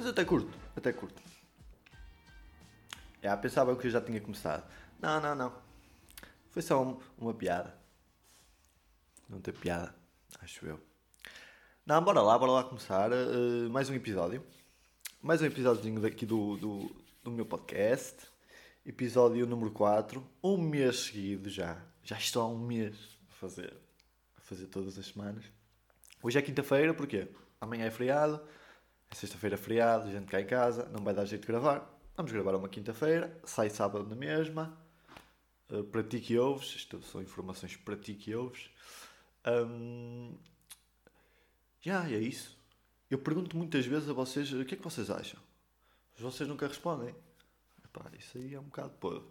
Mas até curto, até curto. Já, pensava que eu já tinha começado. Não, não, não. Foi só um- uma piada. Não tem piada, acho eu. Não, bora lá, bora lá começar. eh, mais um episódio. Mais um episódio daqui do, do, do meu podcast. Episódio número 4. Um mês seguido já. Já estou há um mês a fazer, a fazer todas as semanas. Hoje é quinta-feira, porquê? Amanhã é feriado. É sexta-feira feriado, gente cá em casa, não vai dar jeito de gravar. Vamos gravar uma quinta-feira, sai sábado na mesma. Uh, para ti que ouves, isto são informações para ti que ouves. Hum, Já, é isso. Eu pergunto muitas vezes a vocês o que é que vocês acham. Vocês nunca respondem. Epá, isso aí é um bocado podre.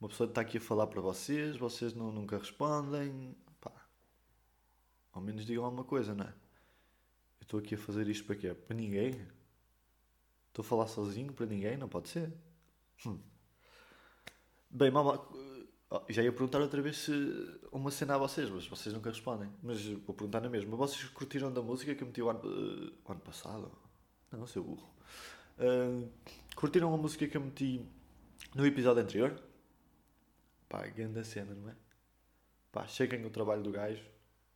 Uma pessoa está aqui a falar para vocês, vocês não, nunca respondem. Pá, ao menos digam alguma coisa, não é? Eu estou aqui a fazer isto para quê? Para ninguém? Estou a falar sozinho para ninguém? Não pode ser. Hum. Bem, mamá, oh, já ia perguntar outra vez se uma cena a vocês, mas vocês nunca respondem. Mas vou perguntar na mesma. Vocês curtiram da música que eu meti o ano, o ano passado? Não, seu burro. Ah, curtiram a música que eu meti no episódio anterior? Pá, grande cena, não é? Pá, cheguem o trabalho do gajo.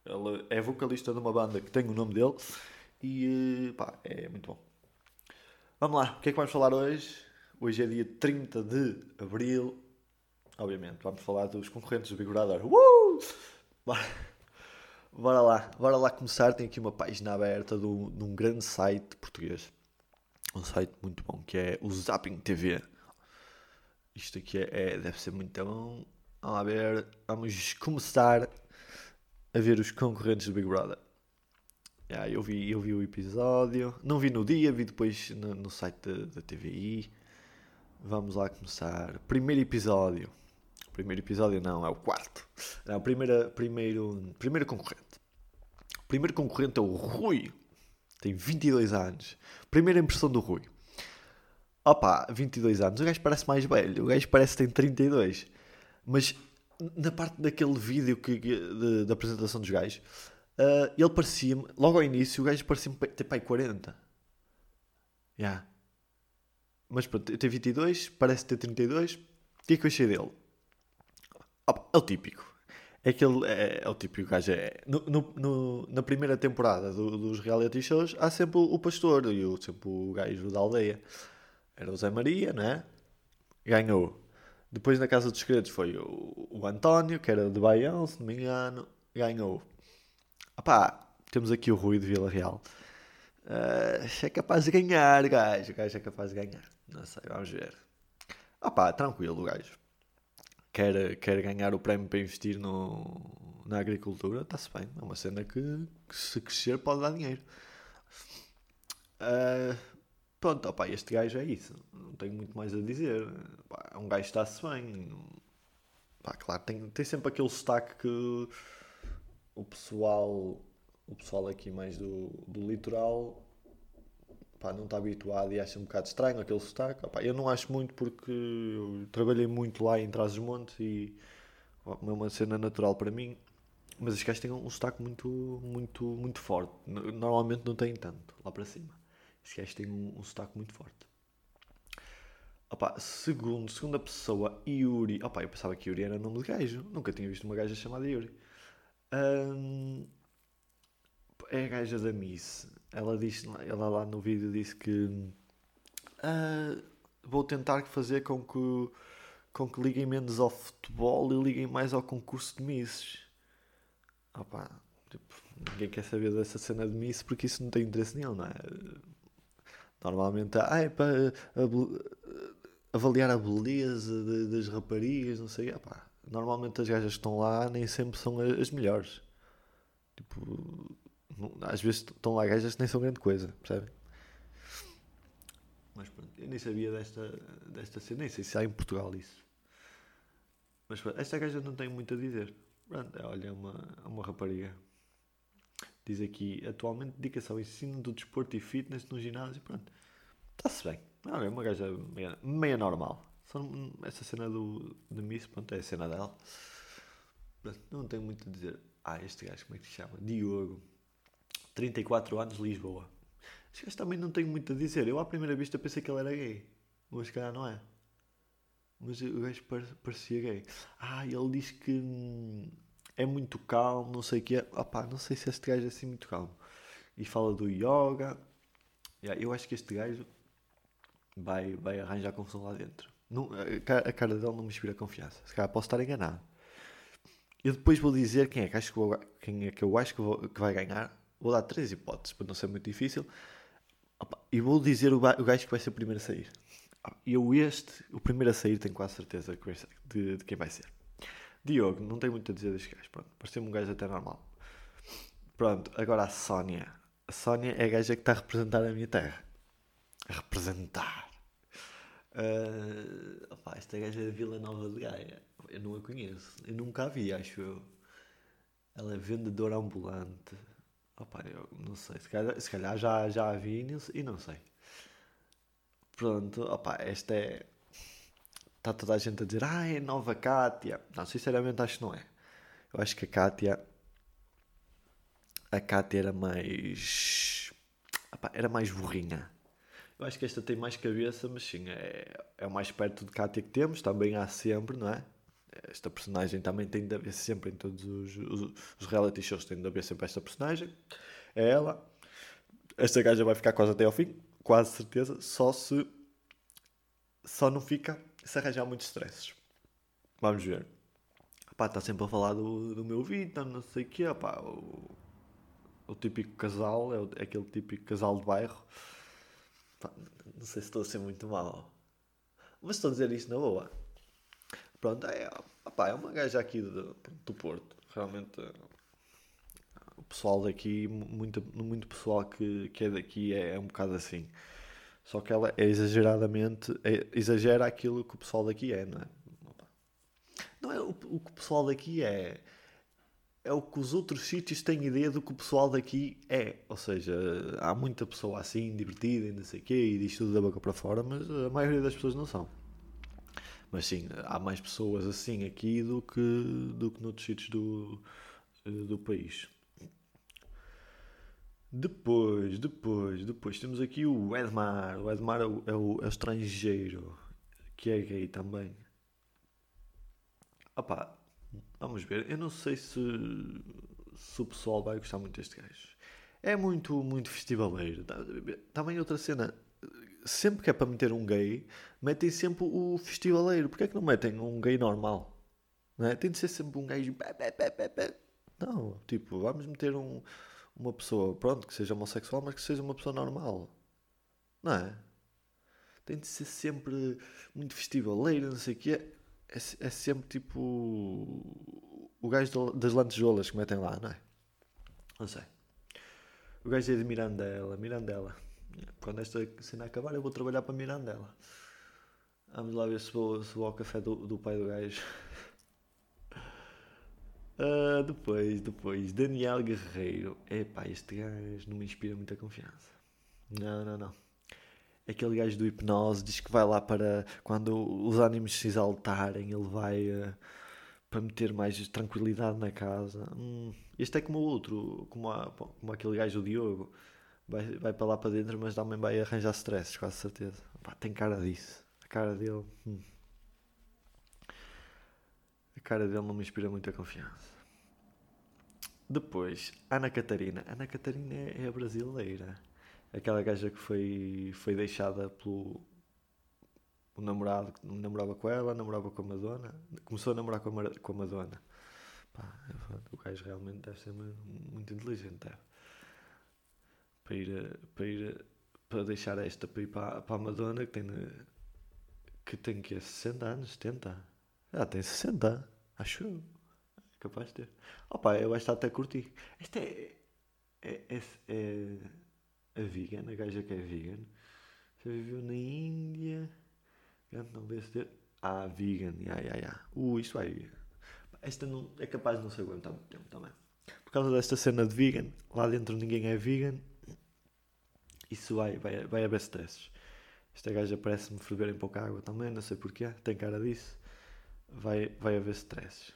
Ele é vocalista de uma banda que tem o nome dele e eh, pá, é muito bom. Vamos lá, o que é que vamos falar hoje? Hoje é dia 30 de Abril. Obviamente, vamos falar dos concorrentes do Big Brother. Uh! Bora, lá, bora lá começar. Tenho aqui uma página aberta de um, de um grande site português. Um site muito bom que é o Zapping TV. Isto aqui é, é- deve ser muito bom. Vamos lá ver, vamos começar a ver os concorrentes do Big Brother. Yeah, eu, vi, eu vi o episódio, não vi no dia, vi depois no, no site da, TVI. Vamos lá começar. Primeiro episódio. Primeiro episódio não, é o quarto. Não, primeira, primeiro, primeiro concorrente. O primeiro concorrente é o Rui. Tem 22 anos. Primeira impressão do Rui. Opa, 22 anos. O gajo parece mais velho. O gajo parece que tem 32. Mas na parte daquele vídeo que, da apresentação dos gajos, ah, ele parecia-me, logo ao início, o gajo parecia-me ter pai 40. Yeah. Mas pronto, tem 22, parece ter 32. O que é que eu achei dele? É o típico. É aquele, é, é o típico gajo. É, no, no- no- na primeira temporada do- dos reality shows, há sempre o, o pastor e o, sempre o gajo da aldeia. Era o Zé Maria, não é? Ganhou. Depois na Casa dos Segredos foi o, o António, que era de Baião, se não me engano. Ganhou. Opá, temos aqui o Rui de Vila Real. Ah, é capaz de ganhar, gajo. O gajo é capaz de ganhar. Não sei, vamos ver. Opá, tranquilo, o gajo. Quer, quer ganhar o prémio para investir no, na agricultura, está-se bem. É uma cena que, que se crescer pode dar dinheiro. Ah, pronto, opá, este gajo é isso. Não tenho muito mais a dizer. Pá, é um gajo está-se bem. Claro, tem, tem sempre aquele sotaque que o pessoal, o pessoal aqui mais do, do litoral não está habituado e acha um bocado estranho aquele sotaque. Eu não acho muito porque eu trabalhei muito lá em Trás-os-Montes e é uma cena natural para mim. Mas os gajos têm um sotaque muito, muito, muito forte. Normalmente não têm tanto lá para cima. Estes gajos têm um, um sotaque muito forte. Opa, segundo, segunda pessoa, Yuri. Opa, eu pensava que Yuri era nome de gajo. Nunca tinha visto uma gaja chamada Yuri. Ahm, é a gaja da Miss. Ela, disse, ela lá no vídeo disse que ah, vou tentar fazer com que, com que liguem menos ao futebol e liguem mais ao concurso de Misses. Opa, tipo, ninguém quer saber dessa cena de Miss porque isso não tem interesse nenhum, não é? Normalmente, ah, é para avaliar a beleza de- das raparigas, não sei. Opá, normalmente as gajas que estão lá nem sempre são as melhores. Tipo, não- às vezes estão lá gajas que nem são grande coisa, percebem? Mas pronto, eu nem sabia desta, desta cena, nem sei se há em Portugal isso. Mas pronto, esta gaja não tem muito a dizer. Pronto, olha, é uma, é uma rapariga. Diz aqui, atualmente dedica-se ao ensino do desporto e fitness no ginásio. Pronto, está-se bem. Olha, é uma gaja meia, meia normal. Só essa cena do, de Miss, pronto, é a cena dela. Pronto, não tenho muito a dizer. Ah, este gajo, como é que se chama? Diogo. 34 anos, Lisboa. Este gajo também não tem muito a dizer. Eu à primeira vista pensei que ele era gay. Mas se calhar não é. Mas o gajo parecia gay. Ah, ele diz que hum, é muito calmo, não sei o que é. Não sei se este gajo é assim muito calmo. E fala do yoga. Yeah, eu acho que este gajo vai, vai arranjar confusão lá dentro. Não, a cara dele não me inspira confiança. Se calhar posso estar enganado. Eu depois vou dizer quem é que, acho que, vou, quem é que eu acho que, vou, que vai ganhar. Vou dar três hipóteses para não ser muito difícil. E vou dizer o, o gajo que vai ser o primeiro a sair. Eu este, o primeiro a sair, tenho quase certeza de, de quem vai ser. Diogo, não tenho muito a dizer deste gajo. Pronto, pareceu-me um gajo até normal. Pronto, agora a Sónia. A Sónia é a gaja que está a representar a minha terra. A representar. Uh, opa, esta gaja é de Vila Nova de Gaia. Eu não a conheço. Eu nunca a vi, acho eu. Ela é vendedora ambulante. Opa, eu não sei. Se calhar, se calhar já, já a vi e não sei. Pronto, opa, esta é. Está toda a gente a dizer, ah, é nova Kátia. Não, sinceramente acho que não é. Eu acho que a Kátia. A Kátia era mais. Era mais burrinha. Eu acho que esta tem mais cabeça, mas sim, é, é o mais perto de Kátia que temos. Também há sempre, não é? Esta personagem também tem de haver sempre em todos os, os, os reality shows. Tem de haver sempre esta personagem. É ela. Esta gaja vai ficar quase até ao fim quase certeza, só se só não fica se arranjar muitos stresses. Vamos ver. Pá, está sempre a falar do, do meu Vitor, não sei o quê. Pá, o, o típico casal, é, o, é, aquele típico casal de bairro. Pá, não sei se estou a ser muito mal. Mas estou a dizer isto na boa. Pronto, é, pá, é uma gaja aqui do, do Porto. Realmente pessoal daqui, muito, muito pessoal que, que é daqui é, é um bocado assim. Só que ela é exageradamente. É, exagera aquilo que o pessoal daqui é, não é? Não é o, o que o pessoal daqui é. É o que os outros sítios têm ideia do que o pessoal daqui é. Ou seja, há muita pessoa assim, divertida e não sei o quê, e diz tudo da boca para fora, mas a maioria das pessoas não são. Mas sim, há mais pessoas assim aqui do que, do que noutros sítios do, do país. Depois, depois, depois temos aqui o Edmar. O Edmar é o, é o, é o estrangeiro, que é gay também. Opá, vamos ver. Eu não sei se, se o pessoal vai gostar muito deste gajo. É muito, muito festivaleiro. Também outra cena. Sempre que é para meter um gay, metem sempre o festivaleiro. Porquê é que não metem um gay normal? Não é? Tem de ser sempre um gajo. Não, tipo, vamos meter um uma pessoa, pronto, que seja homossexual, mas que seja uma pessoa normal. Não é? Tem de ser sempre muito festivaleiro, não sei o quê. É, é sempre tipo o gajo das lantejoulas que metem lá, não é? Não sei. O gajo é de Mirandela, Mirandela. Quando esta cena acabar, eu vou trabalhar para Mirandela. Vamos lá ver se vou, se vou ao café do, do pai do gajo. Uh, depois, depois, Daniel Guerreiro. Epá, este gajo não me inspira muita confiança. Não, não, não. Aquele gajo do hipnose diz que vai lá para quando os ânimos se exaltarem, ele vai uh, para meter mais tranquilidade na casa. Hum, este é como o outro, como, a, como aquele gajo do Diogo. Vai, vai para lá para dentro, mas também vai arranjar stress, quase certeza. Pá, tem cara disso. A cara dele. Hum. A cara dele não me inspira muita confiança. Depois, Ana Catarina. Ana Catarina é, é brasileira. Aquela gaja que foi, foi deixada pelo o namorado que namorava com ela, namorava com a Madonna. Começou a namorar com a, com a Madonna. Pá, o gajo realmente deve ser muito inteligente. Deve. Para ir, para ir para deixar esta para ir para, para a Madonna que tem que tem que 60 anos, 70. Ah, tem 60, acho. Capaz de ter. Opa, eu esta até curti. Esta é. É, é, é a vegan, a gaja que é vegan. Já viveu na Índia. Não desse Ah, vegan, ya, ya, ya. Uh, isto vai. Esta não, é capaz de não se aguentar muito tempo também. Por causa desta cena de vegan, lá dentro ninguém é vegan. Isso vai, vai, vai haver stresses. Esta gaja parece-me ferver em pouca água também, não sei porquê, tem cara disso. Vai, vai haver stresses.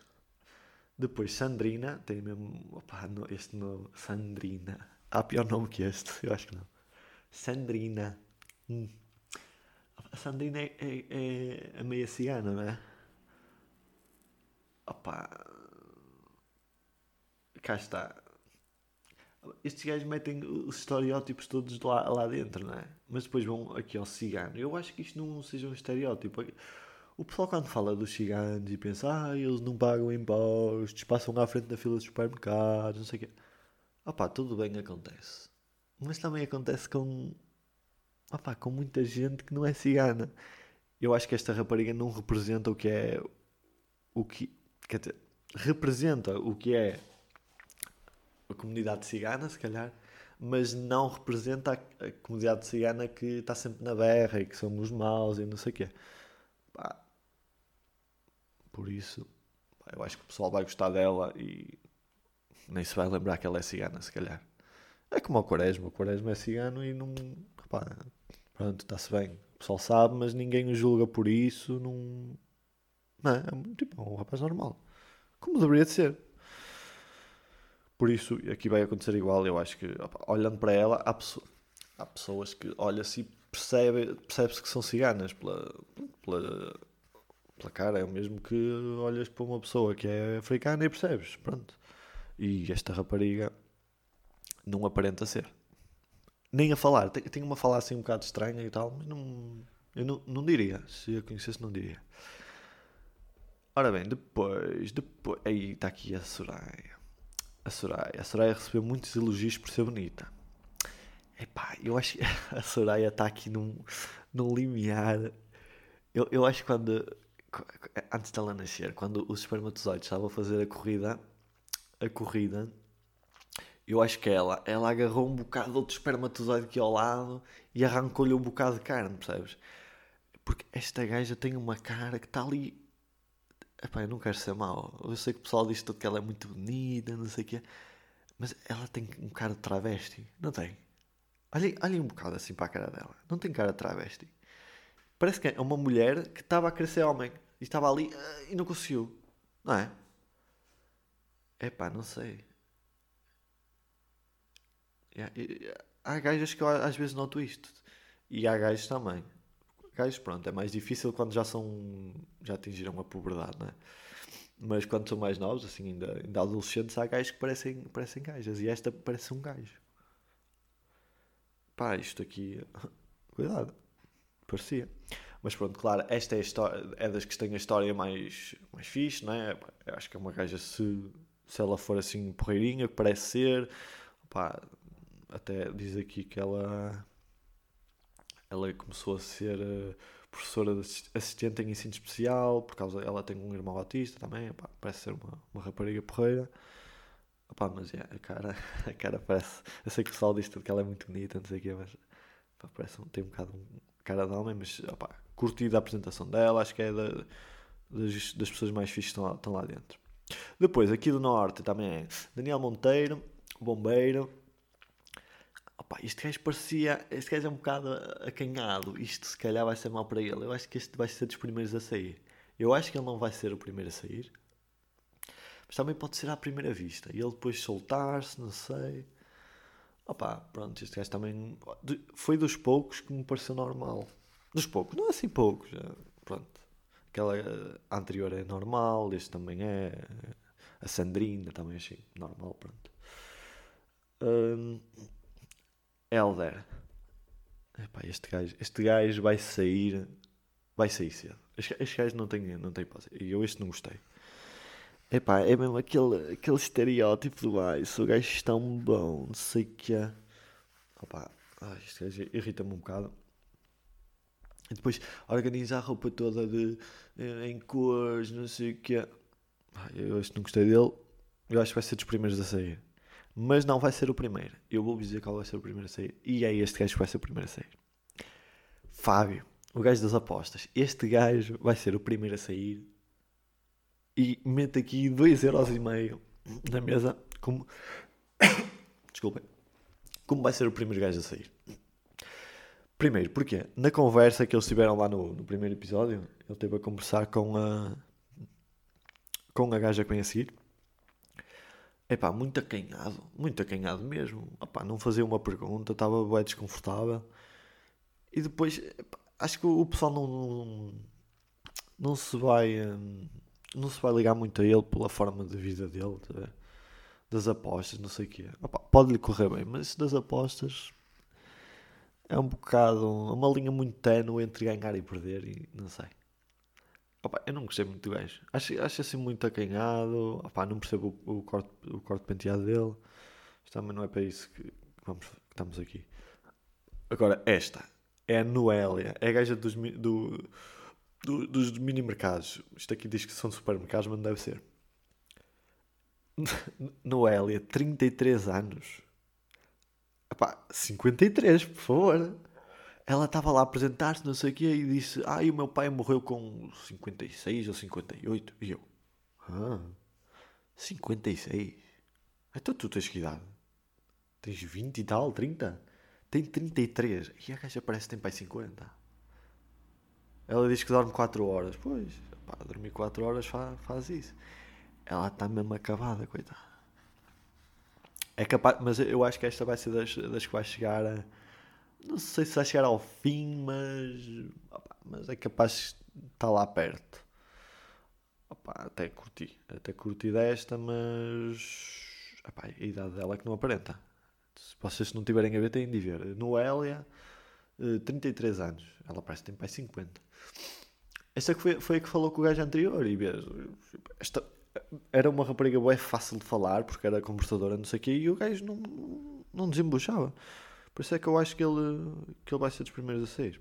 Depois Sandrina, tem mesmo. Opa, este nome. Sandrina. Há pior nome que este? Eu acho que não. Sandrina. Hum. A Sandrina é, é, é a meia cigana, não é? Opa. Cá está. Estes gajos metem os estereótipos todos lá, lá dentro, não é? Mas depois vão aqui ao cigano. Eu acho que isto não seja um estereótipo. O pessoal quando fala dos ciganos e pensa, ah, eles não pagam impostos, passam à frente da fila dos supermercados, não sei o quê. Opá, tudo bem acontece. Mas também acontece com, opá, com muita gente que não é cigana. Eu acho que esta rapariga não representa o que é o que quer dizer, representa o que é a comunidade cigana, se calhar, mas não representa a, a comunidade cigana que está sempre na berra e que somos maus e não sei o quê. Pá. Por isso, eu acho que o pessoal vai gostar dela e nem se vai lembrar que ela é cigana, se calhar. É como o Quaresma, o Quaresma é cigano e não. Pá, pronto, está-se bem. O pessoal sabe, mas ninguém o julga por isso. Não, não é? é tipo, é um rapaz normal. Como deveria de ser. Por isso, aqui vai acontecer igual. Eu acho que, opa, olhando para ela, há, pessoa, há pessoas que olham-se e percebe, percebe-se que são ciganas pela, pela, pela cara. É o mesmo que olhas para uma pessoa que é africana e percebes. Pronto. E esta rapariga não aparenta ser. Nem a falar. Tem, tem uma falar assim um bocado estranha e tal, mas não, eu não, não diria. Se a conhecesse, não diria. Ora bem, depois, depois. Aí está aqui a Soraya. A Soraya. A Soraya recebeu muitos elogios por ser bonita. Epá, eu acho que a Soraya está aqui num, num limiar. Eu, eu acho que quando. Antes dela nascer, quando os espermatozoides estavam a fazer a corrida, a corrida, eu acho que ela, ela agarrou um bocado de outro espermatozoide aqui ao lado e arrancou-lhe um bocado de carne, percebes? Porque esta gaja tem uma cara que está ali Epá, eu não quero ser mau. Eu sei que o pessoal diz tudo que ela é muito bonita, não sei o quê. Mas ela tem um cara de travesti. Não tem? Olhem, olhem um bocado assim para a cara dela. Não tem cara de travesti. Parece que é uma mulher que estava a crescer homem. E estava ali uh, e não conseguiu. Não é? Epá, não sei. Há gajas que eu às vezes noto isto. E há gajos também gajos, pronto, é mais difícil quando já são. já atingiram a puberdade, não é? Mas quando são mais novos, assim, ainda, ainda adolescentes, há gajos que parecem, parecem gajas. E esta parece um gajo. Pá, isto aqui. Cuidado. Parecia. Mas pronto, claro, esta é, história, é das que tem a história mais, mais fixe, não é? Eu acho que é uma gaja, se, se ela for assim porreirinha, que parece ser. Até diz aqui que ela ela começou a ser uh, professora assistente em ensino especial, por causa ela tem um irmão autista também, parece ser uma, uma rapariga porreira. Mas é, a cara, a cara parece. Eu sei que o pessoal diz tudo que ela é muito bonita, não sei o quê, mas parece, tem um bocado um cara de homem, mas opá, curti a apresentação dela, acho que é da, das, das pessoas mais fixas que estão lá, estão lá dentro. Depois, aqui do Norte também é Daniel Monteiro, bombeiro, Opa, este gajo parecia. Este gajo é um bocado acanhado. Isto se calhar vai ser mal para ele. Eu acho que este vai ser dos primeiros a sair. Eu acho que ele não vai ser o primeiro a sair. Mas também pode ser à primeira vista. E ele depois soltar-se, não sei. Opa, pronto, este gajo também. Foi dos poucos que me pareceu normal. Dos poucos, não é assim poucos. Pronto. Aquela anterior é normal, este também é. A Sandrina também achei normal, pronto. Hum, Elder. Epá, este gajo, este gajo vai sair. Vai sair cedo. Este, este gajo não tem, não tem hipótese. E eu este não gostei. Epá, é mesmo aquele, aquele estereótipo do Ice. O gajo está tão bom, não sei o que é. Opa, ai, este gajo irrita-me um bocado. E depois organiza a roupa toda de, eh, em cores, não sei o que é. Eu este não gostei dele. Eu acho que vai ser dos primeiros a sair. Mas não vai ser o primeiro. Eu vou dizer qual vai ser o primeiro a sair. E é este gajo que vai ser o primeiro a sair. Fábio, o gajo das apostas. Este gajo vai ser o primeiro a sair. E mete aqui 2,5€ na mesa como. Desculpem. Como vai ser o primeiro gajo a sair? Primeiro, porque na conversa que eles tiveram lá no, no primeiro episódio, ele teve a conversar com a. com a gaja que vem a seguir Epá, muito acanhado, muito acanhado mesmo. Epá, não fazia uma pergunta, estava bem desconfortável. E depois, epá, acho que o pessoal não, não, não se vai hum, não se vai ligar muito a ele pela forma de vida dele, tá das apostas, não sei o quê. Pode-lhe correr bem, mas isso das apostas é um bocado, uma linha muito ténue entre ganhar e perder e não sei. Opa, eu não gostei muito do gajo. Acho, acho assim muito acanhado. Opa, não percebo o, o, corte, o corte penteado dele. Mas também não é para isso que, vamos, que estamos aqui. Agora, esta é a Noélia. É a gaja dos, do, do, dos mini mercados. Isto aqui diz que são supermercados, mas não deve ser. Noélia, 33 anos. Epá, 53, por favor ela estava lá a apresentar-se, não sei o quê, e disse: Ah, e o meu pai morreu com 56 ou 58. E eu: Ah, 56? Então tu tens que idade? Tens 20 e tal, 30? Tem 33. E a gaja parece que tem pai 50. Ela diz que dorme 4 horas. Pois, pá, dormir 4 horas faz, faz isso. Ela está mesmo acabada, coitada. É capaz, mas eu acho que esta vai ser das, das que vai chegar a não sei se vai chegar ao fim, mas, opa, mas é capaz de estar lá perto. Opa, até curti, até curti desta, mas opa, a idade dela é que não aparenta. Se vocês não tiverem a ver, têm de ver. Noélia, 33 eh, anos, ela parece que tem pai 50. Esta que foi, foi a que falou com o gajo anterior e. Esta, era uma rapariga boa, fácil de falar porque era conversadora, não sei o quê, e o gajo não, não desembuchava. Por isso é que eu acho que ele, que ele vai ser dos primeiros a sair.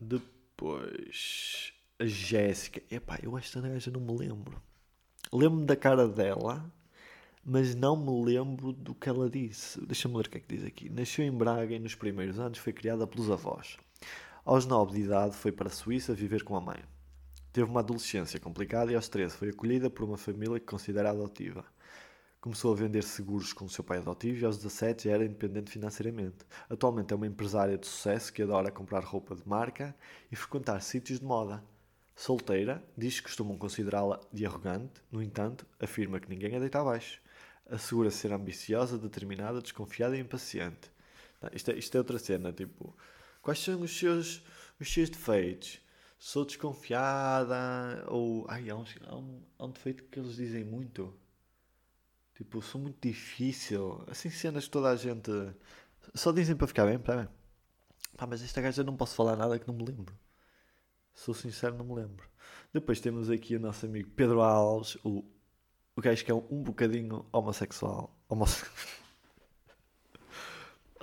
Depois, a Jéssica. Epá, eu esta gaja não me lembro. Lembro-me da cara dela, mas não me lembro do que ela disse. Deixa-me ler o que é que diz aqui. Nasceu em Braga e nos primeiros anos foi criada pelos avós. Aos 9 de idade foi para a Suíça viver com a mãe. Teve uma adolescência complicada e aos 13 foi acolhida por uma família que considera adotiva. Começou a vender seguros com o seu pai adotivo e aos 17 já era independente financeiramente. Atualmente é uma empresária de sucesso que adora comprar roupa de marca e frequentar sítios de moda. Solteira, diz que costumam considerá-la de arrogante, no entanto, afirma que ninguém a deita abaixo. Assegura ser ambiciosa, determinada, desconfiada e impaciente. Isto é, isto é outra cena, tipo, quais são os seus, os seus defeitos? Sou desconfiada, ou. Ai, há, um, há, um, há um defeito que eles dizem muito Tipo, sou muito difícil. Assim, cenas que toda a gente. Só dizem para ficar bem, para bem. Pá, mas esta gaja não posso falar nada que não me lembro. Sou sincero, não me lembro. Depois temos aqui o nosso amigo Pedro Alves, o, o gajo que é um, um bocadinho homossexual. Homossexual.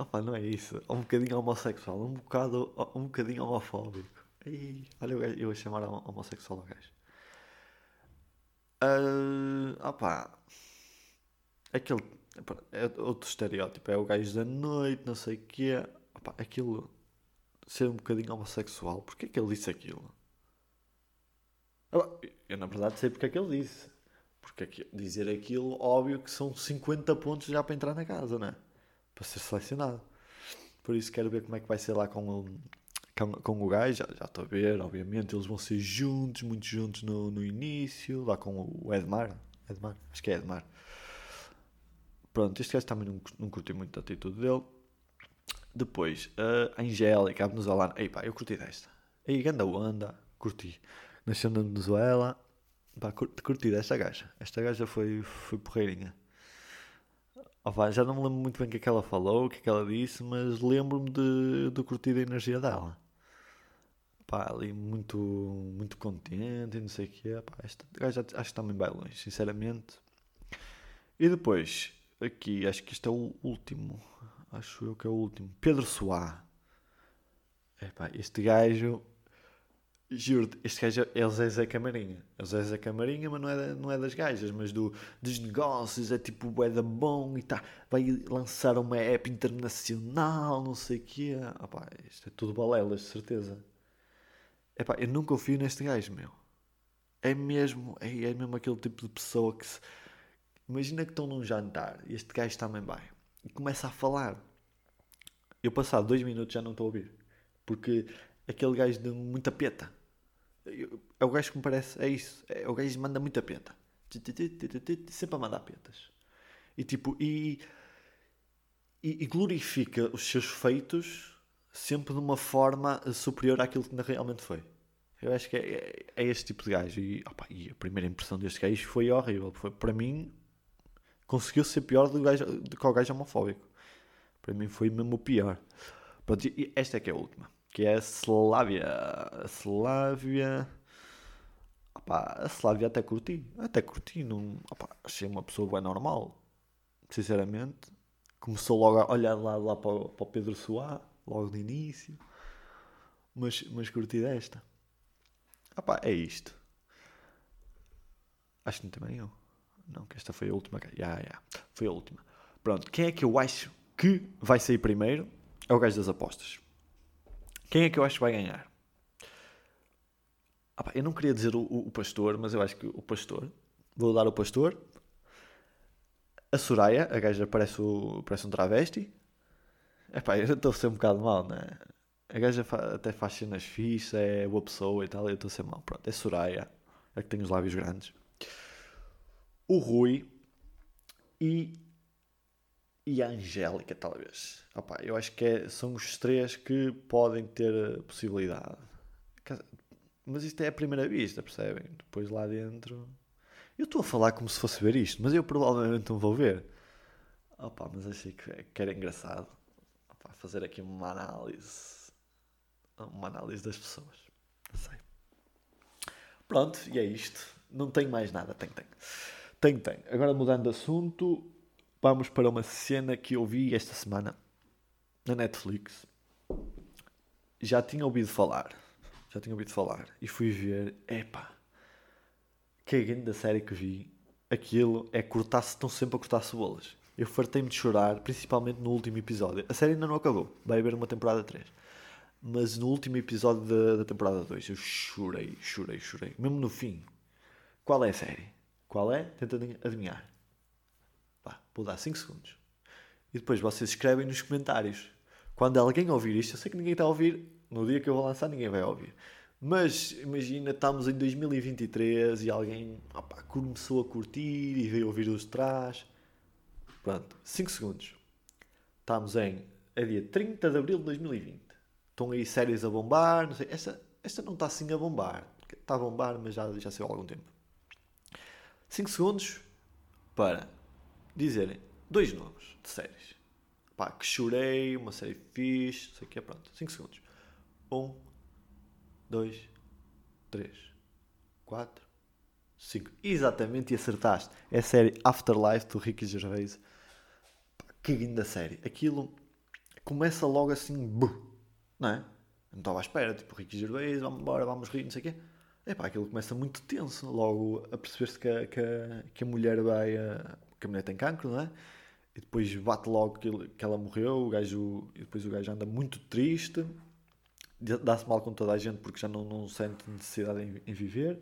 Opa, não é isso. Um bocadinho homossexual, um bocado, um bocadinho homofóbico. Ei, olha, eu ia chamar homossexual ao gajo. Uh, opa, aquele é outro estereótipo, é o gajo da noite, não sei o quê. Opa, aquilo ser um bocadinho homossexual, porquê é que ele disse aquilo? Eu na verdade sei porque é que ele disse. Porque dizer aquilo, óbvio que são 50 pontos já para entrar na casa, né? Para ser selecionado. Por isso quero ver como é que vai ser lá com o, com, com o gajo. Já, já estou a ver, obviamente. Eles vão ser juntos, muito juntos no, no início. Lá com o Edmar. Edmar? Acho que é Edmar. Pronto, este gajo também não, não curti muito a atitude dele. Depois, a Angélica, a venezuelana. Ei pá, eu curti desta. Ei, ganda onda, curti. Nasceu na Venezuela. Pá, curti desta gaja. Esta gaja foi, foi porreirinha. Pá, já não me lembro muito bem o que é que ela falou, o que é que ela disse, mas lembro-me de, de curtir a energia dela. Pá, ali muito, muito contente e não sei o quê. Pá, esta acho que também vai longe, sinceramente. E depois, aqui, acho que este é o último. Acho eu que é o último. Pedro Soá. Epá, este gajo. Juro, este gajo é o Zé Camarinha. É o Zé Camarinha, mas não é, não é das gajas, mas do, dos negócios, é tipo é da bom e tá. Vai lançar uma app internacional, não sei o quê. Epá, isto é tudo balelas, de certeza. Epá, eu nunca confio neste gajo, meu. É mesmo, é, é mesmo aquele tipo de pessoa que se Imagina que estão num jantar e este gajo também vai e começa a falar. Eu, passado dois minutos, já não estou a ouvir porque aquele gajo de muita peta é o gajo que me parece, é isso. É o gajo que manda muita peta. Sempre a mandar petas. E tipo, e, e, e glorifica os seus feitos sempre de uma forma superior àquilo que realmente foi. Eu acho que é, é, é este tipo de gajo. E, opa, e, a primeira impressão deste gajo foi horrível. Foi, para mim, conseguiu ser pior do, gajo, do que o gajo homofóbico. Para mim foi mesmo o pior. Pronto, e esta é que é a última. Que é a Slávia. Opa, a Slávia até curti. Até curti. Não, opa, achei uma pessoa bem normal. Sinceramente. Começou logo a olhar lá, lá para, o, para o Pedro Soá. Logo no início. Mas, mas curti desta. Opa, é isto. Acho que não também eu. Não, que esta foi a última. Yeah. Yeah. Foi a última. Pronto, quem é que eu acho que vai sair primeiro? É o gajo das apostas. Quem é que eu acho que vai ganhar? Ah, pá, eu não queria dizer o, o, o, pastor, mas eu acho que o pastor. Vou dar o pastor. A Soraya, a gaja parece, o, parece um travesti. Epá, eu estou a ser um bocado mal, né? A gaja fa até faz cenas fixas, é boa pessoa e tal, eu estou a ser mal. Pronto, é Soraya, a que tem os lábios grandes. O Rui e e a Angélica, talvez. Opa, eu acho que é, são os três que podem ter possibilidade. Mas isto é a primeira vista, percebem? Depois lá dentro. Eu estou a falar como se fosse ver isto, mas eu provavelmente não vou ver. Opa, mas achei que, era engraçado Opa, fazer aqui uma análise. Uma análise das pessoas. Não sei. Pronto, e é isto. Não tenho mais nada. Tenho, tenho. Tenho, tenho. Agora mudando de assunto vamos para uma cena que eu vi esta semana na Netflix. Já tinha ouvido falar. Já tinha ouvido falar. E fui ver. Epá. Que grande série que vi. Aquilo é cortar-se. Estão sempre a cortar cebolas. Eu fartei-me de chorar, principalmente no último episódio. A série ainda não acabou. Vai haver uma temporada 3. Mas no último episódio da, da temporada 2 eu chorei, chorei, chorei. Mesmo no fim. Qual é a série? Qual é? Tenta adivinhar. Vou dar 5 segundos. E depois vocês escrevem nos comentários. Quando alguém ouvir isto, eu sei que ninguém está a ouvir. No dia que eu vou lançar, ninguém vai ouvir. Mas imagina, estamos em 2023 e alguém opa, começou a curtir e veio ouvir os de trás. Pronto, 5 segundos. Estamos em é dia 30 de abril de 2020. Estão aí séries a bombar. Não sei. Esta, esta não está assim a bombar. Está a bombar, mas já, já saiu há algum tempo. 5 segundos para dizerem dois nomes de séries. Pá, que chorei, uma série fixe, não sei o que é, pronto. 5 segundos. 1, 2, 3, 4, 5. Exatamente, e acertaste. É a série Afterlife do Ricky Gervais. Pá, que linda série. Aquilo começa logo assim, buh, não é? Não estava à espera, tipo, Ricky Gervais, vamos embora, vamos rir, não sei o quê. É pá, aquilo começa muito tenso, logo a perceber-se que, que, que a mulher vai a, a mulher tem cancro, não é? E depois bate logo que, que ela morreu, o gajo, e depois o gajo anda muito triste, dá-se mal com toda a gente porque já não, não sente necessidade em, em viver.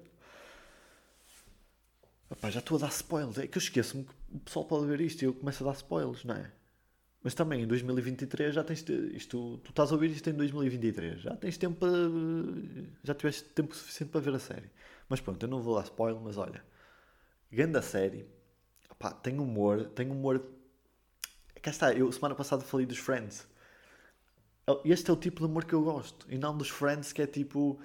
Epá, já estou a dar spoilers, é que eu esqueço-me que o pessoal pode ver isto e eu começo a dar spoilers, não é? Mas também em 2023 já tens isto, tu estás a ouvir isto em 2023, já tens tempo para, já tiveste tempo suficiente para ver a série. Mas pronto, eu não vou dar spoiler, mas olha, grande a série, Pá, tem humor, tem humor. Cá está, eu semana passada falei dos Friends. Este é o tipo de humor que eu gosto. E não dos Friends que é tipo.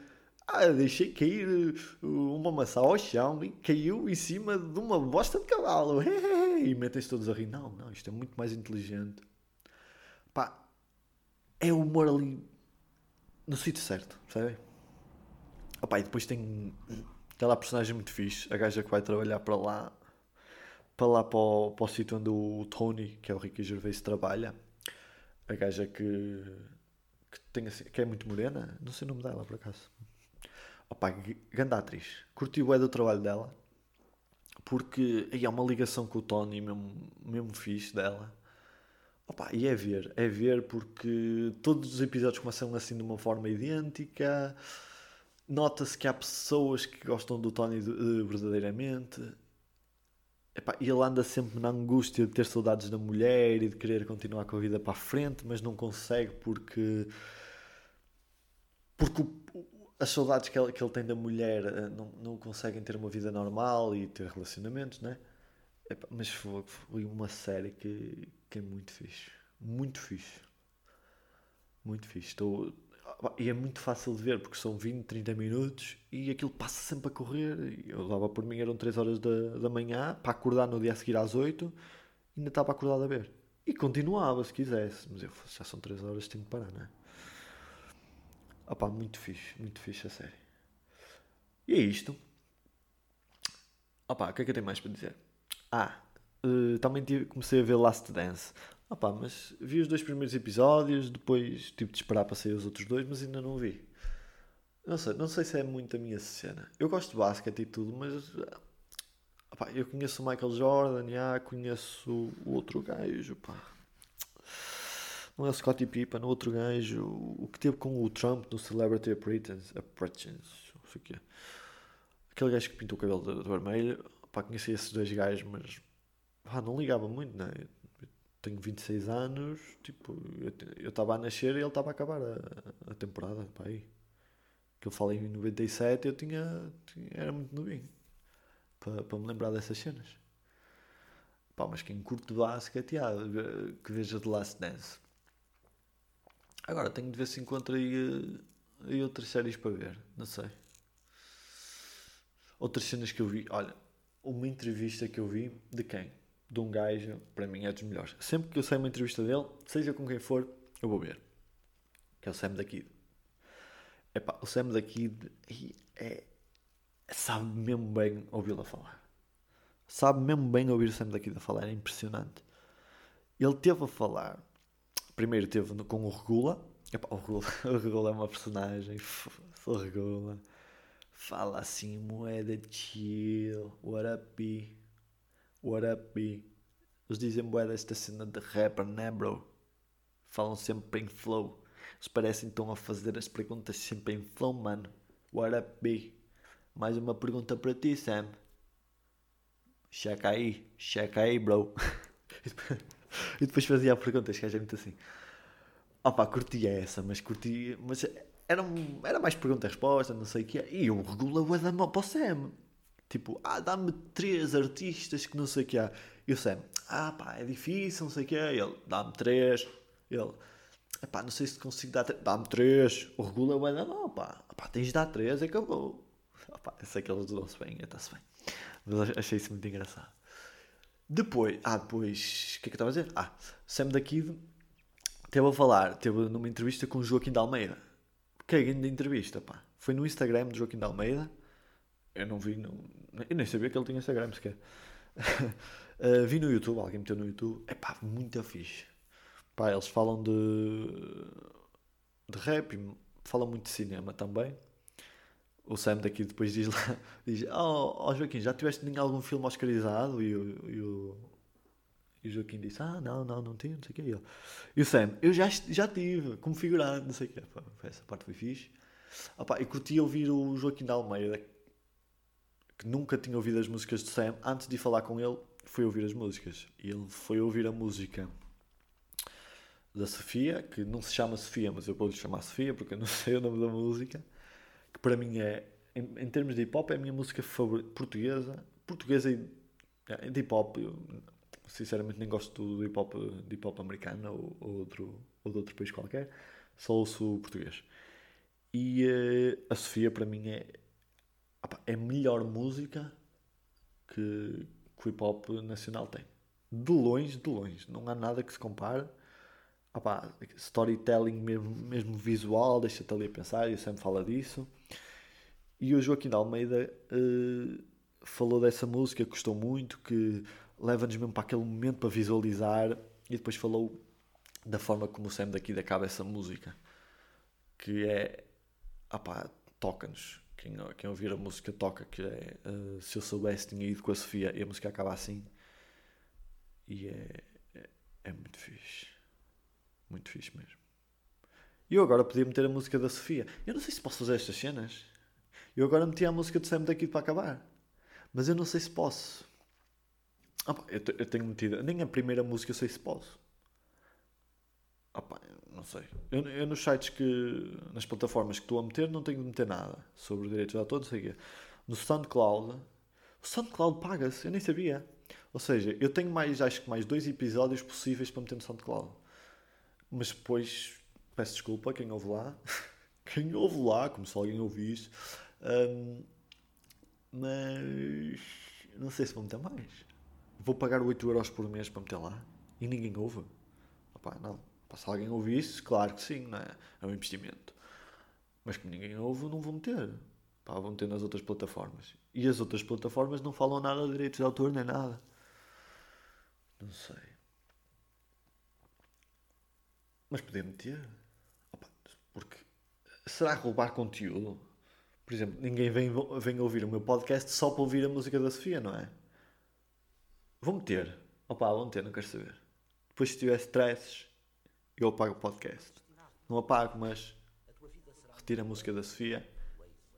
Ah, deixei cair uh, uma maçã ao chão e caiu em cima de uma bosta de cavalo. E metem-se todos a rir. Não, não, isto é muito mais inteligente. Pá, é o humor ali no sítio certo, sabe? Opa, e depois tem aquela personagem muito fixe, a gaja que vai trabalhar para lá para lá para o, para o sítio onde o Tony, que é o Ricky Gervais, trabalha. A gaja que, que, tem assim, que é muito morena, não sei o nome dela por acaso. Opa, grande atriz. Curti o é do trabalho dela. Porque aí há uma ligação com o Tony, mesmo, mesmo fixe dela. Opa, e é ver, é ver porque todos os episódios começam assim de uma forma idêntica. Nota-se que há pessoas que gostam do Tony verdadeiramente Epá, ele anda sempre na angústia de ter saudades da mulher e de querer continuar com a vida para a frente, mas não consegue porque. Porque as saudades que ele, que ele tem da mulher eh, não, não conseguem ter uma vida normal e ter relacionamentos, né? Epá, mas foi, foi uma série que, que é muito fixe. Muito fixe. Muito fixe. Estou, e é muito fácil de ver porque são 20, 30 minutos e aquilo passa sempre a correr. Eu dava por mim, eram 3 horas da, da manhã para acordar no dia a seguir às 8 e ainda estava acordado a ver. E continuava se quisesse, mas eu já são 3 horas, tenho que parar, não é? Opá, muito fixe, muito fixe a série. E é isto. Opá, o que é que eu tenho mais para dizer? Ah, uh, também tive, comecei a ver Last Dance. Opá, mas vi os dois primeiros episódios, depois tive de esperar para sair os outros dois, mas ainda não vi. Não sei, não sei se é muito a minha cena. Eu gosto de basquete e tudo, mas opá, eu conheço o Michael Jordan, já, conheço o outro gajo, pá não é o Scottie Pippen, o outro gajo, o que teve com o Trump no Celebrity Apprentice, Apprentice não sei o quê. Aquele gajo que pintou o cabelo de, de vermelho, pá, conhecia esses dois gajos, mas pá, não ligava muito, né? Eu tenho 26 anos, tipo, eu estava a nascer e ele estava a acabar a, a temporada, pá, aí. Que eu falei em 97, eu tinha, tinha era muito novinho, para, me lembrar dessas cenas. Pá, mas quem curte basquete, yeah, que veja The Last Dance. Agora tenho de ver se encontro aí, eh, aí outras séries para ver. Não sei. Outras cenas que eu vi. Olha, uma entrevista que eu vi de quem? De um gajo, para mim é dos melhores. Sempre que eu saio uma entrevista dele, seja com quem for, eu vou ver. Que é o Sam da Kid. Epá, o Sam da Kid é, sabe mesmo bem ouvi-lo falar. Sabe mesmo bem ouvir o Sam da Kid a falar, é impressionante. Ele teve a falar primeiro teve com o Regula. Epá, o, Regula o Regula é uma personagem. O Regula. Fala assim, moeda chill. What up? What up, B? Eles dizem moeda esta cena de rapper, né, bro? Falam sempre em flow. Eles parecem estão a fazer as perguntas sempre em flow, mano. What up, B? Mais uma pergunta para ti, Sam. Checa aí, checa aí, bro. e depois fazia a pergunta, que é muito assim. Opa, curtia essa, mas curtia. Mas era, era mais pergunta-resposta, não sei o que é. E eu regula o da para o Sam. Tipo, ah, dá-me três artistas que não sei o que é. E o Sam, ah pá, é difícil, não sei o que é. Ele, dá-me três. Ele, pá, não sei se consigo dar três. Dá-me três. O regula o da mão, pá. Tens de dar três acabou. Opá, eu sei que eles dão-se bem, está-se bem. Mas achei isso muito engraçado. Depois, ah, depois, o que é que eu estava a dizer? Ah, Sam da teve a falar, teve numa entrevista com o Joaquim de Almeida. Que é grande entrevista, pá. Foi no Instagram de Joaquim de Almeida. Eu não vi, não, eu nem sabia que ele tinha Instagram sequer. uh, vi no YouTube, alguém meteu no YouTube. É pá, muito fixe. Pá, eles falam de, de rap, falam muito de cinema também o Sam daqui depois diz lá, diz, oh, oh Joaquim, já tiveste em algum filme oscarizado? E o, e o, e o Joaquim disse, ah, não, não, não tenho, não sei o que. E, o Sam, eu já, já tive, como não sei o que. Essa parte foi fixe. Opa, e curti ouvir o Joaquim da Almeida, que nunca tinha ouvido as músicas do Sam. Antes de falar com ele, foi ouvir as músicas. E ele foi ouvir a música da Sofia, que não se chama Sofia, mas eu vou-lhe chamar Sofia, porque eu não sei o nome da música que para mim é, em, em termos de hip hop, é a minha música favorita portuguesa. Portuguesa e é, de hip hop, eu, sinceramente nem gosto do hip hop, de hip hop americano ou, ou, outro, ou de outro país qualquer, só ouço português. E uh, a Sofia para mim é, opa, é a melhor música que, que o hip hop nacional tem. De longe, de longe. Não há nada que se compare opa, storytelling mesmo, mesmo visual, deixa-te ali a pensar, eu sempre falo disso. E o Joaquim de Almeida uh, falou dessa música que gostou muito, que leva-nos mesmo para aquele momento para visualizar, e depois falou da forma como o Sam daqui acaba essa música, que é, opá, toca-nos. Quem, quem ouvir a música toca, que é uh, Se Eu Soubesse Tinha Ido com a Sofia, e a música acaba assim, e é, é, é muito fixe. Muito fixe mesmo. E eu agora podia meter a música da Sofia. Eu não sei se posso fazer estas cenas. Eu agora meti a música do Sam daqui para acabar. Mas eu não sei se posso. eu, tenho metido. Nem a primeira música eu sei se posso. Não sei. Eu, eu nos sites que. nas plataformas que estou a meter, não tenho de meter nada sobre direitos de autor, não sei o quê. No SoundCloud, o SoundCloud paga-se, eu nem sabia. Ou seja, eu tenho mais, acho que mais dois episódios possíveis para meter no SoundCloud. Mas depois, peço desculpa quem ouve lá. quem ouve lá, como se alguém ouvisse. Um, mas não sei se vou meter mais. Vou pagar 8 euros por mês para meter lá e ninguém ouve. Opa, não. Se alguém ouvir isso, claro que sim, não é? Um investimento. Mas que ninguém ouve, não vou meter. Pá, vou meter nas outras plataformas. E as outras plataformas não falam nada de direitos de autor nem nada. Não sei. Mas poder meter. Opa, porque será roubar conteúdo? Por exemplo, ninguém vem, vem ouvir o meu podcast só para ouvir a música da Sofia, não é? Vou meter. Opa, vou meter, não quero saber. Depois, se tiver stresses, eu apago o podcast. Não apago, mas retiro a música da Sofia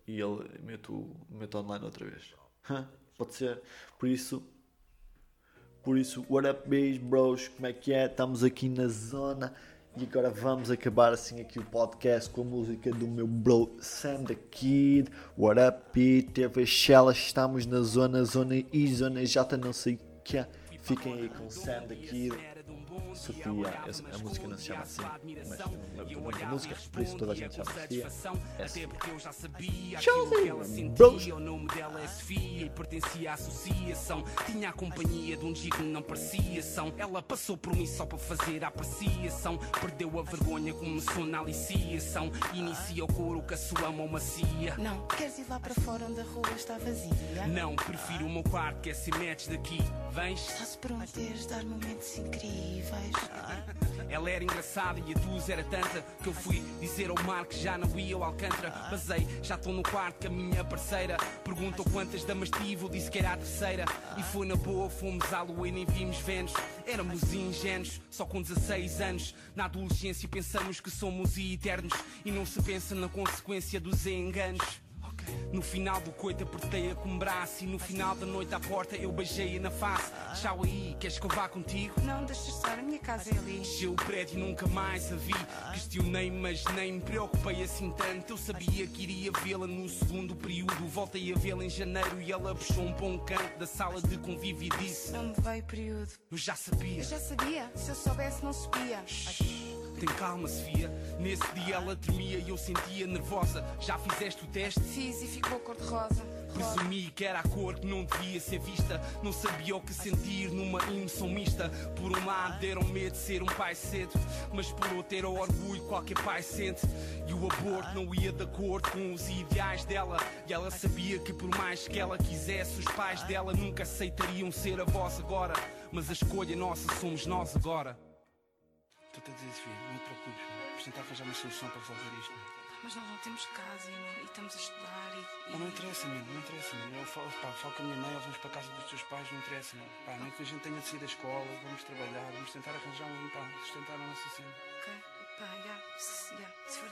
e ele meto, meto online outra vez. Pode ser. Por isso, por isso, what up, beijos, bros? Como é que é? Estamos aqui na zona e agora vamos acabar assim aqui o podcast com a música do meu bro Sam the Kid. What up, Peter? Vexela, estamos na zona, zona I, zona J, não sei o que é. Fiquem aí com Sam the Kid. Sofia, a, a música não se chama assim, mas não muito a música, por isso toda a gente chama Sofia. É Até porque eu já sabia que ela sentia, o nome dela é Sofia e pertencia à associação. Tinha a companhia de um digno não parecia são. Ela passou por mim só para fazer a apreciação. Perdeu a vergonha, começou na aliciação. Inicia o coro com a sua mão macia. Não, queres ir lá para fora onde a rua está vazia? Não, prefiro o meu quarto que é se metes daqui. Vens? Só se prometeres dar momentos incríveis. Ela era engraçada e a luz era tanta que eu fui dizer ao mar que já não ia ao Alcântara. Basei, já estou no quarto com a minha parceira. Perguntou quantas damas tive, eu disse que era a terceira. E foi na boa, fomos à lua e nem vimos Vênus. Éramos ingênuos, só com 16 anos. Na adolescência pensamos que somos eternos e não se pensa na consequência dos enganos. No final do coito apertei-a com o braço E no final da noite à porta eu beijei-a na face. Tchau aí, queres que eu vá contigo? Não, deixa estar, a minha casa é ali Desceu o prédio e nunca mais a vi. Questionei, mas nem me preocupei assim tanto. Eu sabia que iria vê-la no segundo período. Voltei a vê-la em janeiro e ela puxou um bom canto Da sala de convívio e disse Não me veio período. Eu já sabia. Eu já sabia, se eu soubesse não subia. Shhh. Tem calma, Sofia. Nesse dia ela tremia e eu sentia nervosa. Já fizeste o teste? Fiz e ficou cor-de-rosa. Presumi que era a cor que não devia ser vista. Não sabia o que sentir numa emoção mista. Por um lado, deram medo de ser um pai cedo, mas por outro, era o orgulho que qualquer pai sente. E o aborto não ia de acordo com os ideais dela. E ela sabia que, por mais que ela quisesse, os pais dela nunca aceitariam ser avós agora. Mas a escolha nossa somos nós agora. Estou-te a dizer, Sofia, não te preocupes, vamos tentar arranjar uma solução para resolver isto. Mas nós não temos casa e, não, e estamos a estudar e. e... Não, não interessa, amigo, não interessa, amigo. Eu falo, pá, falo com a minha mãe, ou vamos para a casa dos teus pais, não interessa, amigo. Pá, nem que a gente tenha de sair da escola, vamos trabalhar, vamos tentar arranjar um, pá, sustentar a nossa cena. Ok,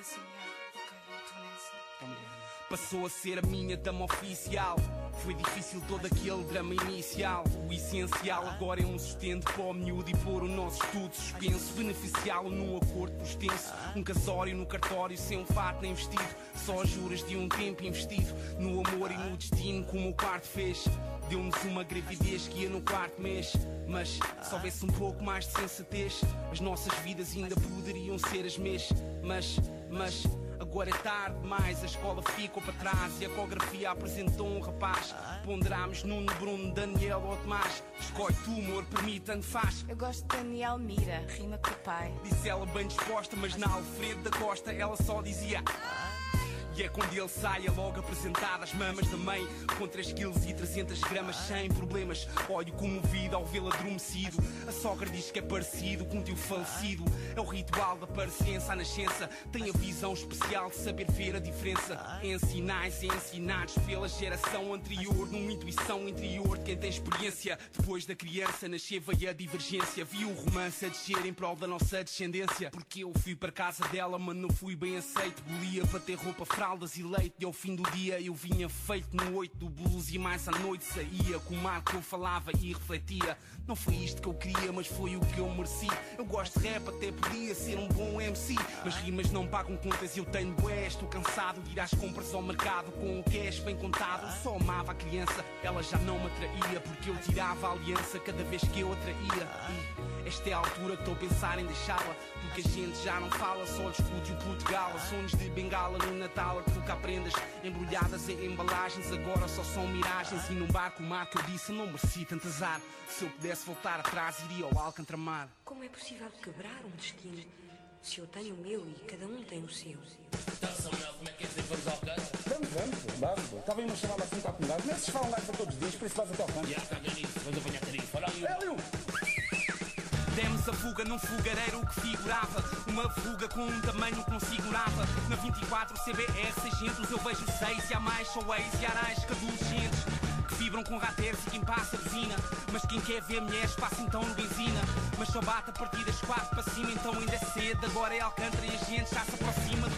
assim. Vamos Passou a ser a minha dama oficial. Foi difícil todo aquele drama inicial. O essencial agora é um sustento para o miúdo e pôr o nosso estudo suspenso. Beneficiá-lo num acordo por extenso. Um casório no cartório sem um fato nem vestido. Só juras de um tempo investido no amor e no destino, como o quarto fez. Deu-nos uma gravidez que ia no quarto mês. Mas se houvesse um pouco mais de sensatez, as nossas vidas ainda poderiam ser as mesmas. Mas, mas. Agora é tarde demais, a escola ficou para trás e a ecografia apresentou um rapaz. Ponderámos Nuno, Bruno, Daniel ou Tomás. Escolhe tu, amor, permite, tanto faz. Eu gosto de Daniel Mira, rima com o pai. Disse ela bem disposta, mas na Alfredo da Costa ela só dizia. E é quando ele sai, é logo apresentado às mamas da mãe. Com 3 kg e 300 gramas sem problemas. Olho comovido ao vê-lo adormecido. A sogra diz que é parecido com um tio falecido. É o ritual da parecença à nascença. Tem a visão especial de saber ver a diferença. Em sinais ensinados pela geração anterior. Numa intuição interior de quem tem experiência. Depois da criança nascer veio a divergência. Vi o romance a descer em prol da nossa descendência. Porque eu fui para casa dela, mas não fui bem aceito. Bolia para ter roupa fraca caldas e leite e ao fim do dia eu vinha feito no oito do blues e mais à noite saía com o mar que eu falava e refletia. Não foi isto que eu queria, mas foi o que eu mereci. Eu gosto de rap, até podia ser um bom MC, mas rimas não pagam contas e eu tenho bué. Estou cansado de ir às compras ao mercado com o cash bem contado. Só amava a criança, ela já não me atraía porque eu tirava a aliança cada vez que eu a traía. E esta é a altura que estou a pensar em deixá-la, porque a gente já não fala, só discute o Portugal. Sonhos de bengala no Natal, a trocar prendas embrulhadas em embalagens. Agora só são miragens e num barco mar que eu disse não mereci tanto azar. Se eu pudesse voltar atrás, iria ao Alcantramar. Como é possível quebrar um destino se eu tenho o meu e cada um tem o seu? Vamos, vamos, vamos. pô. Estava aí uma chamada assim para a comunidade. Não é se falam live para todos os dias, por isso vais até ao canto. Hélio! Demos a fuga num fogareiro que figurava. Uma fuga com um tamanho que não segurava. Na 24 CBR 600 eu vejo seis E há mais. Ex e arais que adolescentes Que vibram com rateros e quem passa buzina. Mas quem quer ver mulheres passa então no benzina. Mas só bate a partir das quatro para cima Então ainda é cedo, agora é Alcântara e a gente já se aproxima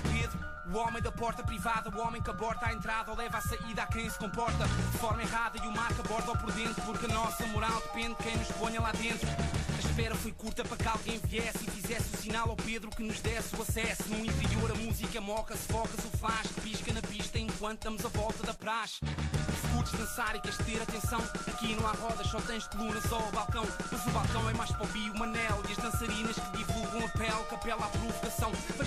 o homem da porta privada, o homem que aborta a entrada ou leva a saída a quem se comporta de forma errada e o marca aborda ou por dentro, porque a nossa moral depende de quem nos ponha lá dentro. A espera foi curta para que alguém viesse e fizesse o sinal ao Pedro que nos desse o acesso. No interior a música moca-se, focas o flash que pisca na pista enquanto damos a volta da praxe. Escutes dançar e queres ter atenção Aqui não há rodas, só tens colunas ou o balcão Mas o balcão é mais para o bio, manel E as dançarinas que divulgam a pele, capela à provocação a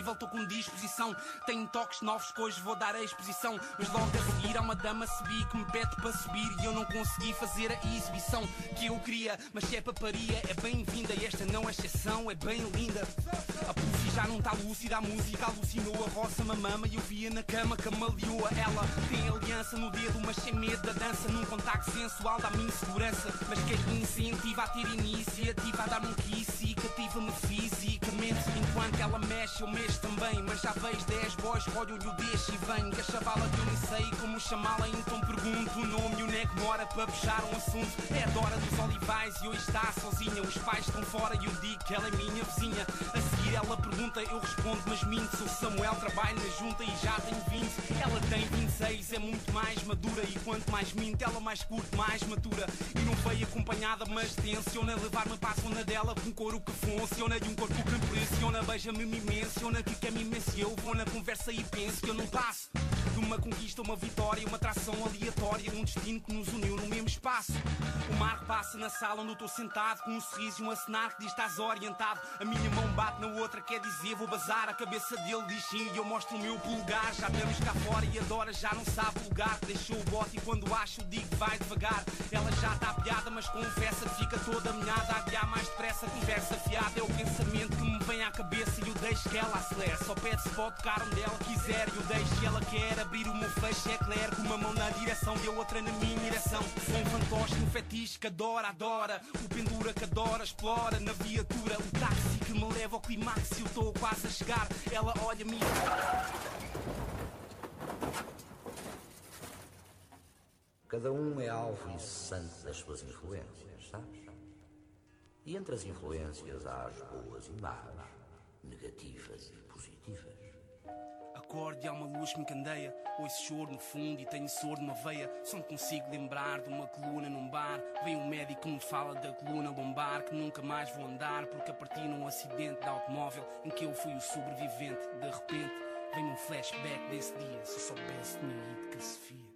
disponível, estou com disposição. Tenho toques novos que hoje vou dar a exposição. Mas logo a seguir há uma dama subir que me pede para subir E eu não consegui fazer a exibição que eu queria. Mas se é paparia, é bem-vinda. E esta não é exceção, é bem linda. A pussy já não está lúcida, a música alucinou. A roça mamama e eu via na cama camaleou Ela. Tem aliança no dedo, mas sem medo da dança. Num contacto sensual dá-me insegurança. Mas quem me incentiva a ter iniciativa A dar-me um kiss e cativa-me Enquanto ela mexe, eu mexo também. Mas já vejo 10 boys, olho-lhe o deixo e venho. Que a chavala que eu nem sei como chamá-la Então pergunto o nome e o nego mora para puxar um assunto. É a Dora dos Olivais e hoje está sozinha. Os pais estão fora e eu digo que ela é minha vizinha. A seguir ela pergunta, eu respondo mas minto. Sou Samuel, trabalho na junta e já tenho 20 Ela tem 26, é muito mais madura. E quanto mais minto, ela mais curte, mais matura. E não veio acompanhada, mas tenciona Levar-me para a zona dela com couro que funciona E um corpo que pressiona, beija-me, me menciona Que quer me imenso eu vou na conversa e penso que eu não passo de uma conquista, uma vitória, uma atração aleatória, um destino que nos uniu no mesmo espaço. O mar passa na sala onde eu estou sentado, com um sorriso e um acenar que diz estás orientado. A minha mão bate na outra, quer dizer vou bazar. A cabeça dele diz sim e eu mostro o meu polegar. Já vemos cá fora e adora, já não sabe o lugar. Deixou o bote e quando acho digo vai devagar. Ela já está piada, mas confessa que fica toda minhada. Adiar mais depressa, conversa fiada. É o pensamento que me vem à cabeça e eu deixo que ela acelere. Só pede se pode tocar onde ela quiser e eu deixo que ela quer abrir o meu feixe é claro com uma mão na direção e a outra na minha direção. Um fantoche, um fetiche que adora, adora. O pendura que adora, explora na viatura. O táxi que me leva ao climax e eu estou quase a chegar. Ela olha-me Cada um é alvo incessante das suas influências, sabes? E entre as influências há as boas e más, negativas e positivas. Acorde, há uma luz que me candeia. Ouço choro no fundo e tenho soro numa veia. Só me consigo lembrar de uma coluna num bar. Vem um médico que me fala da coluna lombar. Que nunca mais vou andar porque a partir num acidente de automóvel em que eu fui o sobrevivente. De repente, vem um flashback desse dia. Se eu soubesse, tinha ido que se fia.